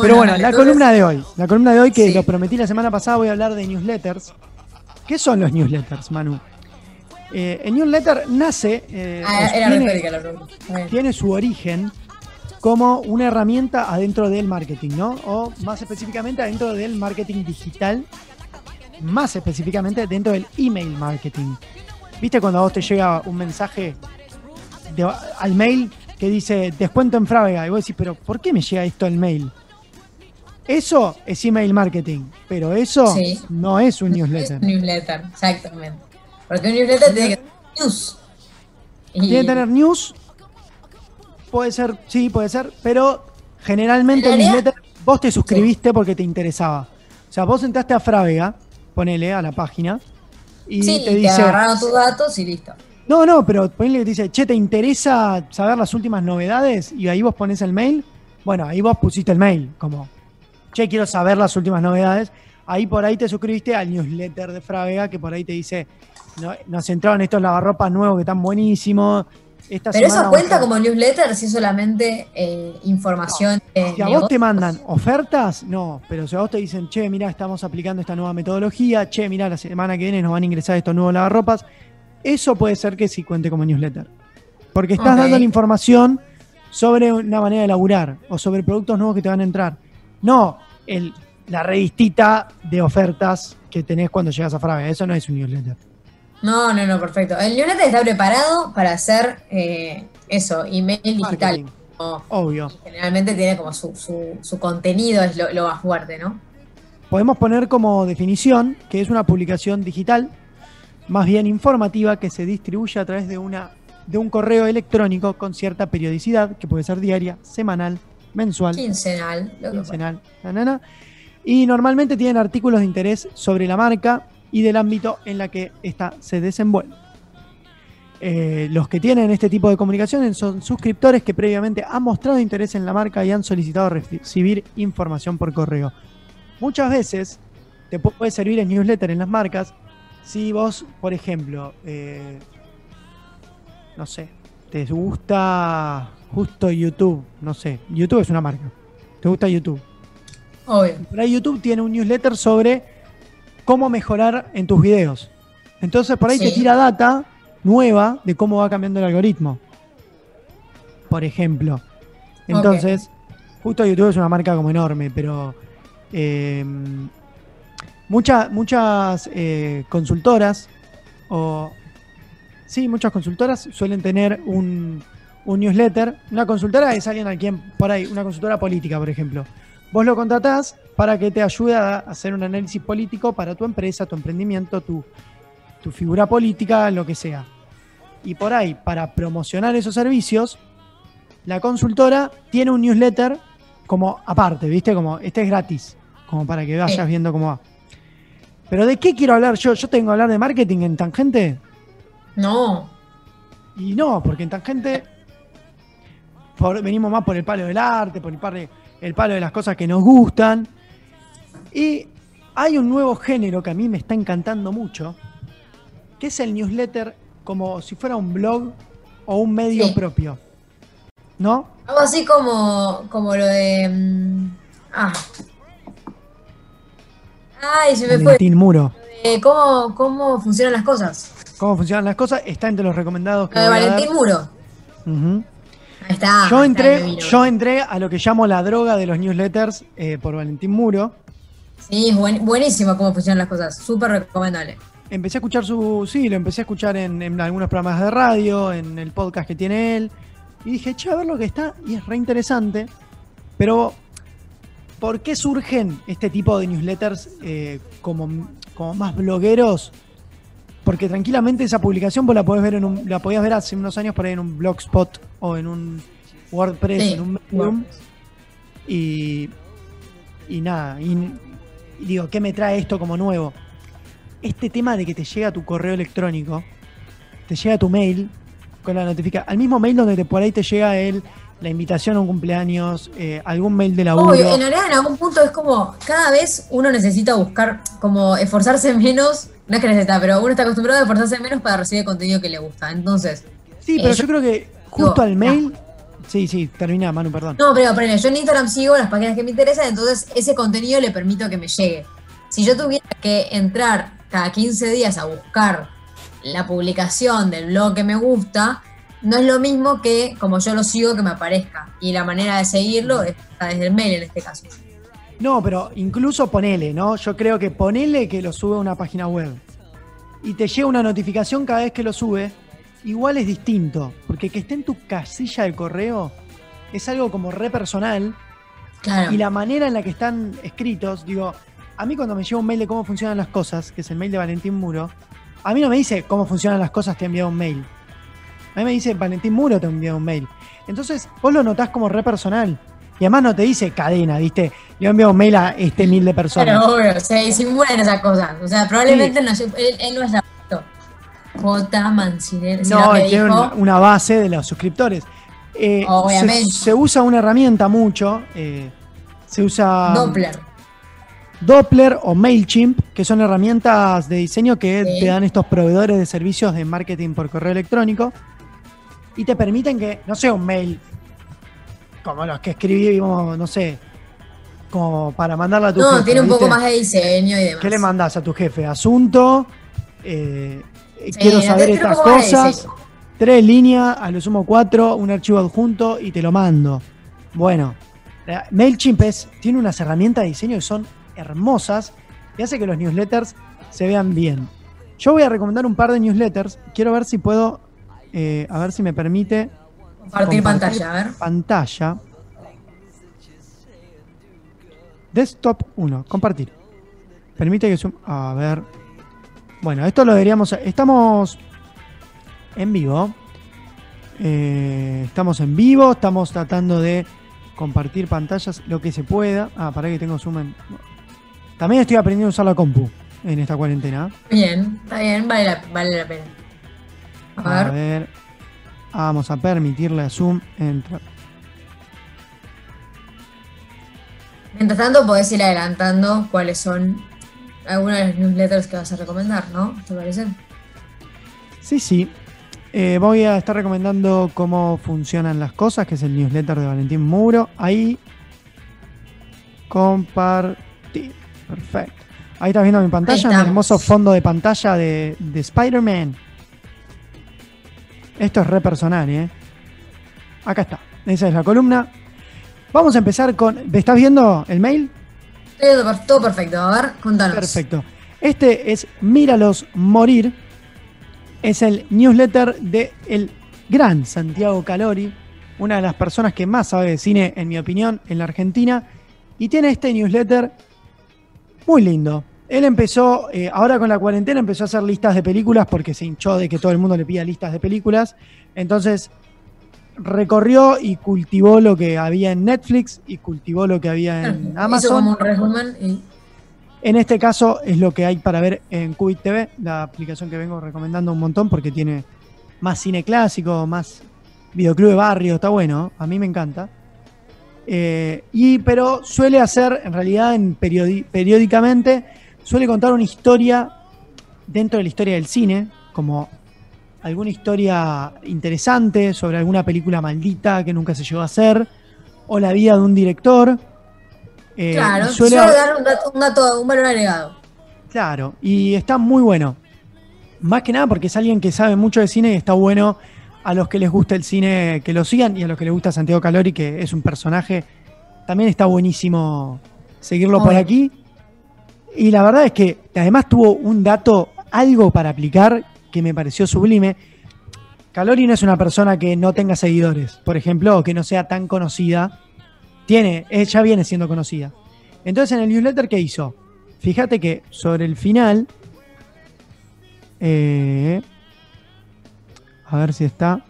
Pero bueno, la columna de hoy. La columna de hoy que lo prometí la semana pasada, voy a hablar de newsletters. ¿Qué son los newsletters, Manu? Eh, el newsletter nace. Eh, ah, era tiene, la pregunta. Tiene su origen como una herramienta adentro del marketing, ¿no? O más específicamente adentro del marketing digital, más específicamente dentro del email marketing. ¿Viste cuando a vos te llega un mensaje al mail que dice descuento en Frávega? Y vos decís, pero ¿por qué me llega esto al mail? Eso es email marketing, pero eso no es un newsletter. Es un newsletter, exactamente. Porque un newsletter tiene que tener news. Tiene que tener news. Puede ser, sí, puede ser, pero generalmente el newsletter vos te suscribiste porque te interesaba. O sea, vos entraste a Frávega, ponele a la página, y te dice. Te agarraron tus datos y listo. No, no, pero ponele que te dice, che, ¿te interesa saber las últimas novedades? Y ahí vos pones el mail. Bueno, ahí vos pusiste el mail, como che, quiero saber las últimas novedades. Ahí por ahí te suscribiste al newsletter de Fravega, que por ahí te dice, nos entraron estos lavarropas nuevos que están buenísimos. Pero eso cuenta como newsletter si es solamente eh, información. si a vos te mandan ofertas, no. Pero si a vos te dicen, che, mira, estamos aplicando esta nueva metodología, che, mira, la semana que viene nos van a ingresar estos nuevos lavarropas, eso puede ser que sí cuente como newsletter. Porque estás dando la información sobre una manera de laburar o sobre productos nuevos que te van a entrar. No el, la revistita de ofertas que tenés cuando llegas a Frave. Eso no es un newsletter. No, no, no, perfecto. El newsletter está preparado para hacer eh, eso, email digital. Obvio. Generalmente tiene como su, su, contenido, es lo, más fuerte, ¿no? Podemos poner como definición que es una publicación digital, más bien informativa, que se distribuye a través de, una, de un correo electrónico con cierta periodicidad, que puede ser diaria, semanal, mensual. Quincenal. quincenal. y normalmente tienen artículos de interés sobre la marca y del ámbito en la que ésta se desenvuelve. Eh, los que tienen este tipo de comunicaciones son suscriptores que previamente han mostrado interés en la marca y han solicitado recibir información por correo. Muchas veces te puede servir el newsletter en las marcas si vos, por ejemplo, eh, no sé, te gusta Justo YouTube, no sé. YouTube es una marca. ¿Te gusta YouTube? Obvio. Pero YouTube tiene un newsletter sobre cómo mejorar en tus videos. Entonces por ahí te tira data nueva de cómo va cambiando el algoritmo. Por ejemplo. Entonces, justo YouTube es una marca como enorme, pero em, muchas muchas eh, consultoras o sí, muchas consultoras suelen tener un, un newsletter. Una consultora es alguien a quien, por ahí, una consultora política, por ejemplo. Vos lo contratás para que te ayude a hacer un análisis político para tu empresa, tu emprendimiento, tu, tu figura política, lo que sea. Y por ahí, para promocionar esos servicios, la consultora tiene un newsletter como aparte, ¿viste? Como este es gratis, como para que vayas viendo cómo va. Pero ¿de qué quiero hablar yo? ¿Yo tengo que hablar de marketing en tangente? No. Y no, porque en tangente venimos más por el palo del arte, por el, el palo de las cosas que nos gustan. Y hay un nuevo género que a mí me está encantando mucho, que es el newsletter como si fuera un blog o un medio propio. ¿No? Algo así como, como lo de... Mm, ah. Ay, se me Valentín Muro. cómo, cómo funcionan las cosas. Cómo funcionan las cosas está entre los recomendados. Que lo de Valentín Muro yo entré, yo entré a lo que llamo la droga de los newsletters eh, por Valentín Muro. Sí, buenísimo cómo funcionan las cosas, súper recomendable. Empecé a escuchar su, sí, lo empecé a escuchar en, algunos programas de radio, en el podcast que tiene él, y dije, che, a ver lo que está, y es re interesante, pero ¿por qué surgen este tipo de newsletters eh, como, como más blogueros? Porque tranquilamente esa publicación vos la podés ver en un, la podías ver hace unos años por ahí en un blogspot o en un WordPress, en un Medium. Y, y nada, y, digo, ¿qué me trae esto como nuevo? Este tema de que te llega tu correo electrónico, te llega tu mail con la notificación, al mismo mail donde te, por ahí te llega el, la invitación a un cumpleaños, eh, algún mail de la en realidad en algún punto es como, cada vez uno necesita buscar, como esforzarse menos no es que necesita, pero uno está acostumbrado a esforzarse menos para recibir el contenido que le gusta. Entonces. Sí, pero eh, yo, creo que justo al mail Sí, sí, termina, Manu, perdón. No, pero ponele, yo en Instagram sigo las páginas que me interesan, entonces ese contenido le permito que me llegue. Si yo tuviera que entrar cada 15 días a buscar la publicación del blog que me gusta, no es lo mismo que como yo lo sigo que me aparezca. Y la manera de seguirlo es desde el mail en este caso. No, pero incluso ponele, ¿no? Yo creo que ponele que lo sube a una página web. Y te llega una notificación cada vez que lo sube, igual es distinto. Porque que esté en tu casilla de correo es algo como re personal. Claro. Y la manera en la que están escritos, digo, a mí cuando me llega un mail de cómo funcionan las cosas, que es el mail de Valentín Muro, a mí no me dice cómo funcionan las cosas, te enviado un mail. A mí me dice Valentín Muro te enviado un mail. Entonces, vos lo notás como re personal. Y además no te dice cadena, ¿viste? Le enviado un mail a este mil de personas. Pero obvio, se disimulan esas cosas. O sea, probablemente no, él, él, no es la J. Mancinelli. No, él tiene una, una, base de los suscriptores. Eh, Obviamente. Se, se, usa una herramienta mucho. Eh, se usa. Doppler. Doppler o MailChimp, que son herramientas de diseño que sí. te dan estos proveedores de servicios de marketing por correo electrónico y te permiten que, no sea un mail como los que escribimos, no sé, como para mandarla a tu no, jefe. No, tiene un ¿viste? poco más de diseño y demás. ¿Qué le mandas a tu jefe? Asunto, eh, sí, quiero saber estas cosas, tres líneas, a lo sumo cuatro, un archivo adjunto y te lo mando. Bueno, MailChimp es, tiene unas herramientas de diseño que son hermosas y hace que los newsletters se vean bien. Yo voy a recomendar un par de newsletters. Quiero ver si puedo, eh, a ver si me permite compartir, compartir pantalla. A ver. Pantalla. Desktop 1, compartir. Permite que zoom. A ver. Bueno, esto lo deberíamos. Estamos en vivo. Eh, estamos en vivo. Estamos tratando de compartir pantallas lo que se pueda. Ah, para que tengo zoom en. También estoy aprendiendo a usar la compu en esta cuarentena. Bien, está bien, vale la, vale la pena. A ver. A ver. Vamos a permitirle a Zoom entrar. Mientras tanto, podés ir adelantando cuáles son algunos de los newsletters que vas a recomendar, ¿no? ¿Te parece? Sí, sí. Eh, voy a estar recomendando cómo funcionan las cosas, que es el newsletter de Valentín Muro. Ahí. Compartir. Perfecto. Ahí estás viendo mi pantalla, un hermoso fondo de pantalla de, de Spider-Man. Esto es re personal, ¿eh? Acá está. Esa es la columna. Vamos a empezar con. ¿Estás viendo el mail? Todo perfecto. A ver, contanos. Perfecto. Este es Míralos Morir. Es el newsletter de el gran Santiago Calori, una de las personas que más sabe de cine, en mi opinión, en la Argentina. Y tiene este newsletter muy lindo. Él empezó, eh, ahora con la cuarentena, empezó a hacer listas de películas porque se hinchó de que todo el mundo le pida listas de películas. Entonces recorrió y cultivó lo que había en Netflix y cultivó lo que había en Amazon. Hizo como un resumen y... En este caso es lo que hay para ver en Qubit TV, la aplicación que vengo recomendando un montón porque tiene más cine clásico, más videoclub de barrio, está bueno, a mí me encanta. Eh, y, pero suele hacer, en realidad, en periódicamente, suele contar una historia dentro de la historia del cine, como alguna historia interesante sobre alguna película maldita que nunca se llegó a hacer, o la vida de un director. Eh, claro, suele, suele, dar un, dato, un, dato, un valor agregado. Claro, y está muy bueno. Más que nada porque es alguien que sabe mucho de cine y está bueno a los que les gusta el cine que lo sigan y a los que les gusta Santiago Calori, que es un personaje. También está buenísimo seguirlo por aquí. Y la verdad es que además tuvo un dato, algo para aplicar que me pareció sublime. Calori no es una persona que no tenga seguidores, por ejemplo, o que no sea tan conocida. Tiene, ella viene siendo conocida. Entonces, en el newsletter, ¿qué hizo? Fíjate que sobre el final. Eh, a ver si está.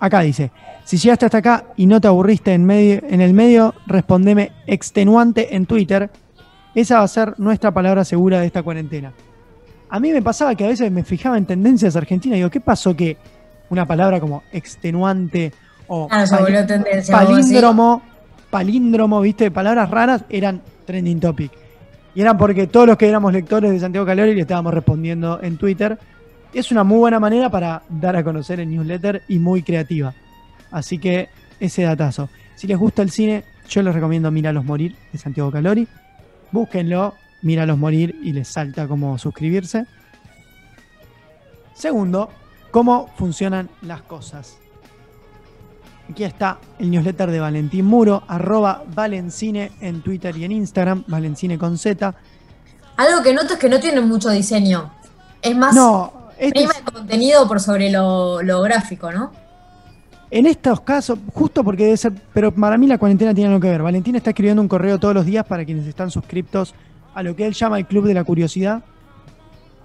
Acá dice: Si llegaste hasta acá y no te aburriste en, medio, en el medio, respondeme extenuante en Twitter. Esa va a ser nuestra palabra segura de esta cuarentena. A mí me pasaba que a veces me fijaba en tendencias argentinas y digo, ¿qué pasó que una palabra como extenuante o ah, pal palíndromo, palíndromo, viste, palabras raras eran trending topic? Y eran porque todos los que éramos lectores de Santiago Calori le estábamos respondiendo en Twitter. Es una muy buena manera para dar a conocer el newsletter y muy creativa. Así que ese datazo. Si les gusta el cine, yo les recomiendo Míralos Morir de Santiago Calori. Búsquenlo, Míralos Morir y les salta cómo suscribirse. Segundo, cómo funcionan las cosas. Aquí está el newsletter de Valentín Muro, arroba Valencine en Twitter y en Instagram, Valencine con Z. Algo que noto es que no tiene mucho diseño. Es más No, este prima es- contenido por sobre lo, lo gráfico, ¿no? En estos casos, justo porque debe ser, pero para mí la cuarentena tiene algo que ver. Valentín está escribiendo un correo todos los días para quienes están suscriptos a lo que él llama el Club de la Curiosidad,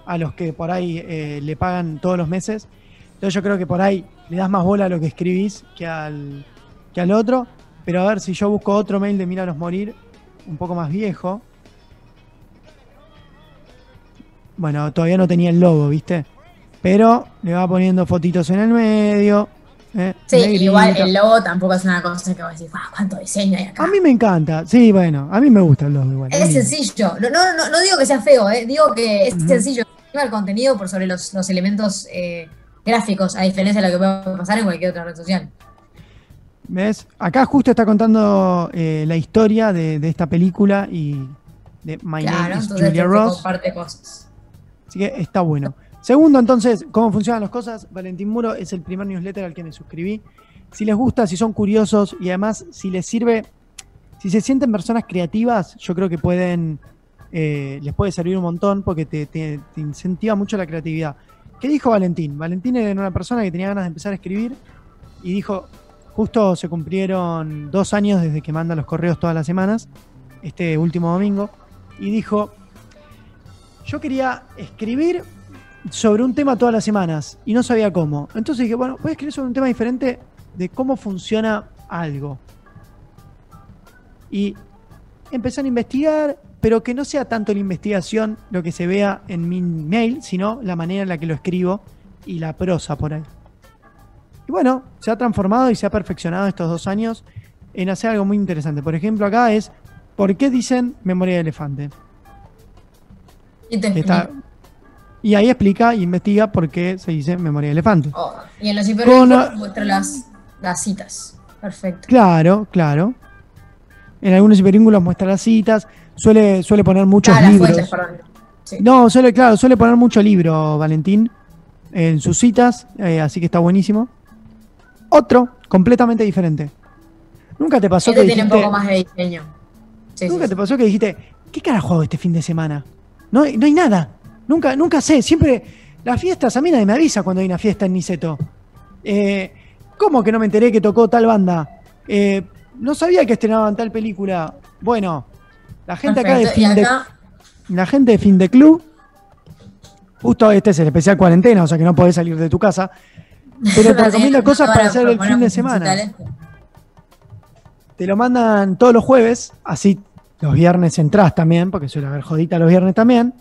a los que por ahí eh, le pagan todos los meses. Entonces yo creo que por ahí le das más bola a lo que escribís que al, que al otro. Pero a ver si yo busco otro mail de Míralos Morir, un poco más viejo. Bueno, todavía no tenía el logo, ¿viste? Pero le va poniendo fotitos en el medio. ¿Eh? Sí, negrita. igual el logo tampoco es una cosa que a decir, "Guau, ¿cuánto diseño hay acá? A mí me encanta. Sí, bueno, a mí me gusta el logo igual. Es sencillo. No, no, no, digo que sea feo, eh, digo que es Ujú. sencillo. Prima el contenido por sobre los, los elementos eh, gráficos, a diferencia de lo que puede pasar en cualquier otra red social. ¿Ves? Acá justo está contando la historia de, de esta película y de My claro, Name is Julia Ross. cosas. Así que está bueno. Segundo, entonces, ¿cómo funcionan las cosas? Valentín Muro es el primer newsletter al que me suscribí. Si les gusta, si son curiosos y además si les sirve, si se sienten personas creativas, yo creo que pueden, eh, les puede servir un montón porque te, te- te incentiva mucho la creatividad. ¿Qué dijo Valentín? Valentín era una persona que tenía ganas de empezar a escribir y dijo, justo se cumplieron dos años desde que manda los correos todas las semanas, este último domingo, y dijo, yo quería escribir sobre un tema todas las semanas y no sabía cómo. Entonces dije, bueno, voy a escribir sobre un tema diferente de cómo funciona algo. Y empecé a investigar, pero que no sea tanto la investigación lo que se vea en mi mail, sino la manera en la que lo escribo y la prosa por ahí. Y bueno, se ha transformado y se ha perfeccionado estos dos años en hacer algo muy interesante. Por ejemplo, acá es, ¿por qué dicen memoria de elefante? Y, te Está- y ahí explica y investiga por qué se dice memoria de elefante. Oh, y en los hipervínculos muestra las, las citas. Perfecto. Claro, claro. En algunos hipervínculos muestra las citas, suele, suele poner muchos Ah, las libros. fuentes, perdón. Sí. No, suele, claro, suele poner mucho libro, Valentín, en sus citas, eh, así que está buenísimo. Otro, completamente diferente. ¿Nunca te pasó Este que tiene un poco más de diseño. Sí, nunca sí. te pasó que dijiste, ¿qué carajo hago este fin de semana? No, no hay nada. Nunca, nunca sé. Siempre, las fiestas, a mí nadie me avisa cuando hay una fiesta en Niceto. Eh, ¿Cómo que no me enteré que tocó tal banda? Eh, no sabía que estrenaban tal película. Bueno, la gente acá de fin de la gente de fin de club, justo este es el especial cuarentena, o sea que no podés salir de tu casa, pero te recomiendo cosas para hacer el fin de semana. Te lo mandan todos los jueves, así los viernes entrás también, porque suele haber jodita los viernes también.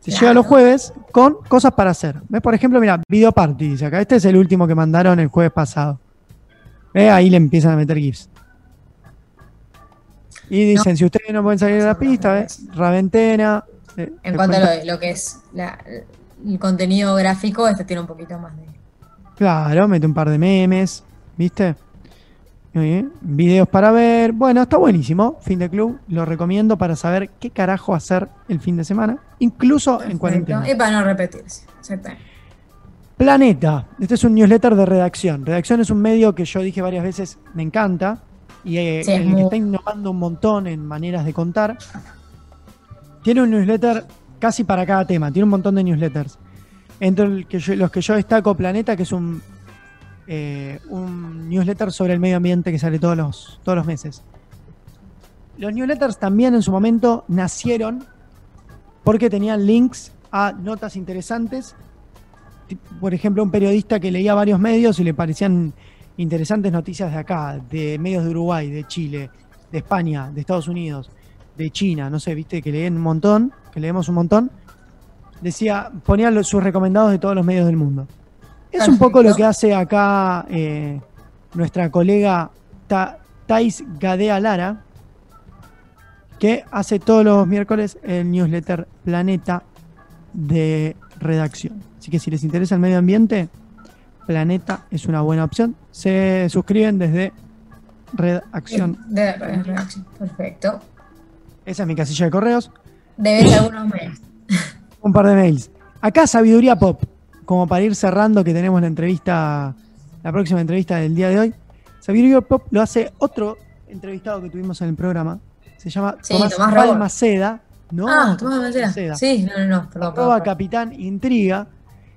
Se Claro. llega los jueves con cosas para hacer. ¿Ves? Por ejemplo, mira, Video Party, dice acá. Este es el último que mandaron el jueves pasado. ¿Ves? Ahí le empiezan a meter GIFs. Y dicen, si ustedes no pueden salir de la pista, ¿ves? Raventena. eh, En cuanto a lo, lo que es la- el contenido gráfico, este tiene un poquito más de. Claro, mete un par de memes, ¿viste? Eh, videos para ver. Bueno, está buenísimo. Fin de club. Lo recomiendo para saber qué carajo hacer el fin de semana, incluso en cuarentena. Y para no repetirse. Exactamente. Planeta. Este es un newsletter de redacción. Redacción es un medio que yo dije varias veces, me encanta. Y eh, Sí, es el que muy- está innovando un montón en maneras de contar. Tiene un newsletter casi para cada tema. Tiene un montón de newsletters. Entre el que yo- los que yo destaco, Planeta, que es un, eh, un newsletter sobre el medio ambiente que sale todos los, todos los meses. Los newsletters también en su momento nacieron porque tenían links a notas interesantes por ejemplo, un periodista que leía varios medios y le parecían interesantes noticias de acá, de medios de Uruguay, de Chile, de España, de Estados Unidos, de China, no sé, viste, que leen un montón, que leemos un montón, decía, ponía sus recomendados de todos los medios del mundo. Es un poco lo que hace acá eh, nuestra colega Ta- Thais Gadea Lara, que hace todos los miércoles el newsletter Planeta de redacción. Así que si les interesa el medio ambiente, Planeta es una buena opción. Se suscriben desde redacción. De redacción, perfecto. Esa es mi casilla de correos. Debes algunos mails. Un par de mails. Acá Sabiduría Pop, como para ir cerrando que tenemos la entrevista, la próxima entrevista del día de hoy. Sabiduría Pop lo hace otro entrevistado que tuvimos en el programa. Se llama Sí, Tomás, Tomás Rabor. Balmaceda. No, ah, Tomás Balmaceda. Sí, no, no, no, perdón. perdón. Capitán Intriga.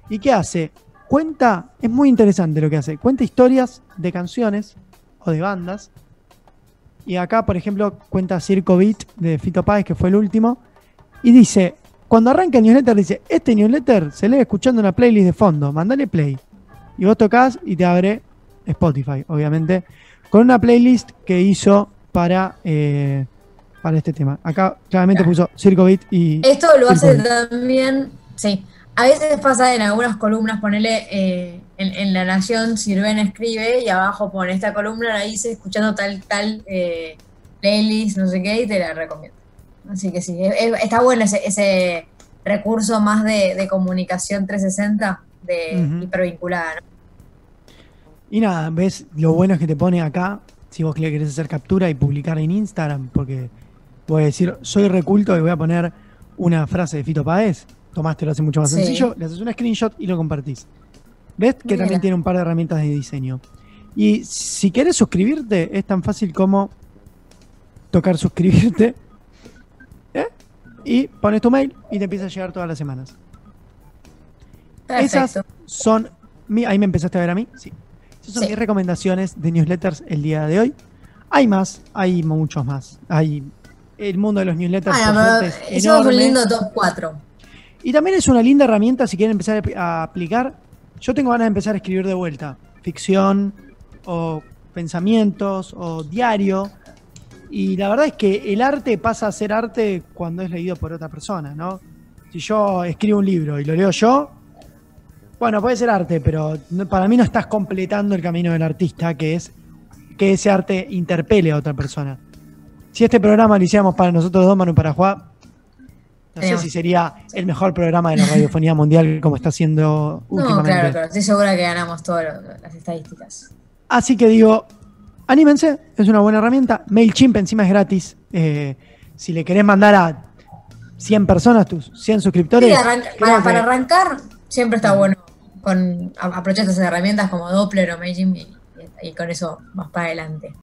¿Y qué hace? Cuenta, es muy interesante lo que hace. Cuenta historias de canciones o de bandas. Y acá, por ejemplo, cuenta Circo Beat de Fito Páez, que fue el último. Y dice, cuando arranca el newsletter, dice, este newsletter se lee escuchando una playlist de fondo, mandale play. Y vos tocas y te abre Spotify, obviamente, con una playlist que hizo para, eh, para este tema. Acá claramente Claro. puso Circo Beat y... Esto lo hace también, sí. A veces pasa en algunas columnas, ponele eh, en, en La Nación, Sirven escribe y abajo pone esta columna, la hice escuchando tal, tal eh, playlist, no sé qué, y te la recomiendo. Así que sí, es- es- está bueno ese, ese recurso más de, de comunicación 360, de Ujú. hipervinculada, ¿no? Y nada, ves, lo bueno es que te pone acá, si vos le querés hacer captura y publicar en Instagram, porque a decir, soy reculto y voy a poner una frase de Fito Páez. Tomás te lo hace mucho más Sí. sencillo, le haces un screenshot y lo compartís. ¿Ves? Que Mira. también tiene un par de herramientas de diseño. Y si querés suscribirte, es tan fácil como tocar suscribirte. Y pones tu mail y te empieza a llegar todas las semanas. Esas son. mi- ahí me empezaste a ver a mí. Sí. Esas son Sí. mis recomendaciones de newsletters el día de hoy. Hay más, hay muchos más. Hay el mundo de los newsletters. Ah, es un lindo top 4. Y también es una linda herramienta si quieren empezar a aplicar. Yo tengo ganas de empezar a escribir de vuelta. Ficción o pensamientos o diario. Y la verdad es que el arte pasa a ser arte cuando es leído por otra persona, ¿no? Si yo escribo un libro y lo leo yo, bueno, puede ser arte, pero no- para mí no estás completando el camino del artista, que es que ese arte interpele a otra persona. Si este programa lo hiciéramos para nosotros dos, Manu para Juan, no sé Tenemos- si sería el mejor programa de la radiofonía mundial como está siendo No, últimamente. claro, claro. Estoy segura que ganamos todas las estadísticas. Así que digo, anímense, es una buena herramienta. MailChimp encima es gratis. Eh, si le querés mandar a 100 personas, tus 100 suscriptores. Sí, arranca- creo para, arrancar, siempre está bueno con aprovechar estas herramientas como Doppler o y, y con eso vas para adelante.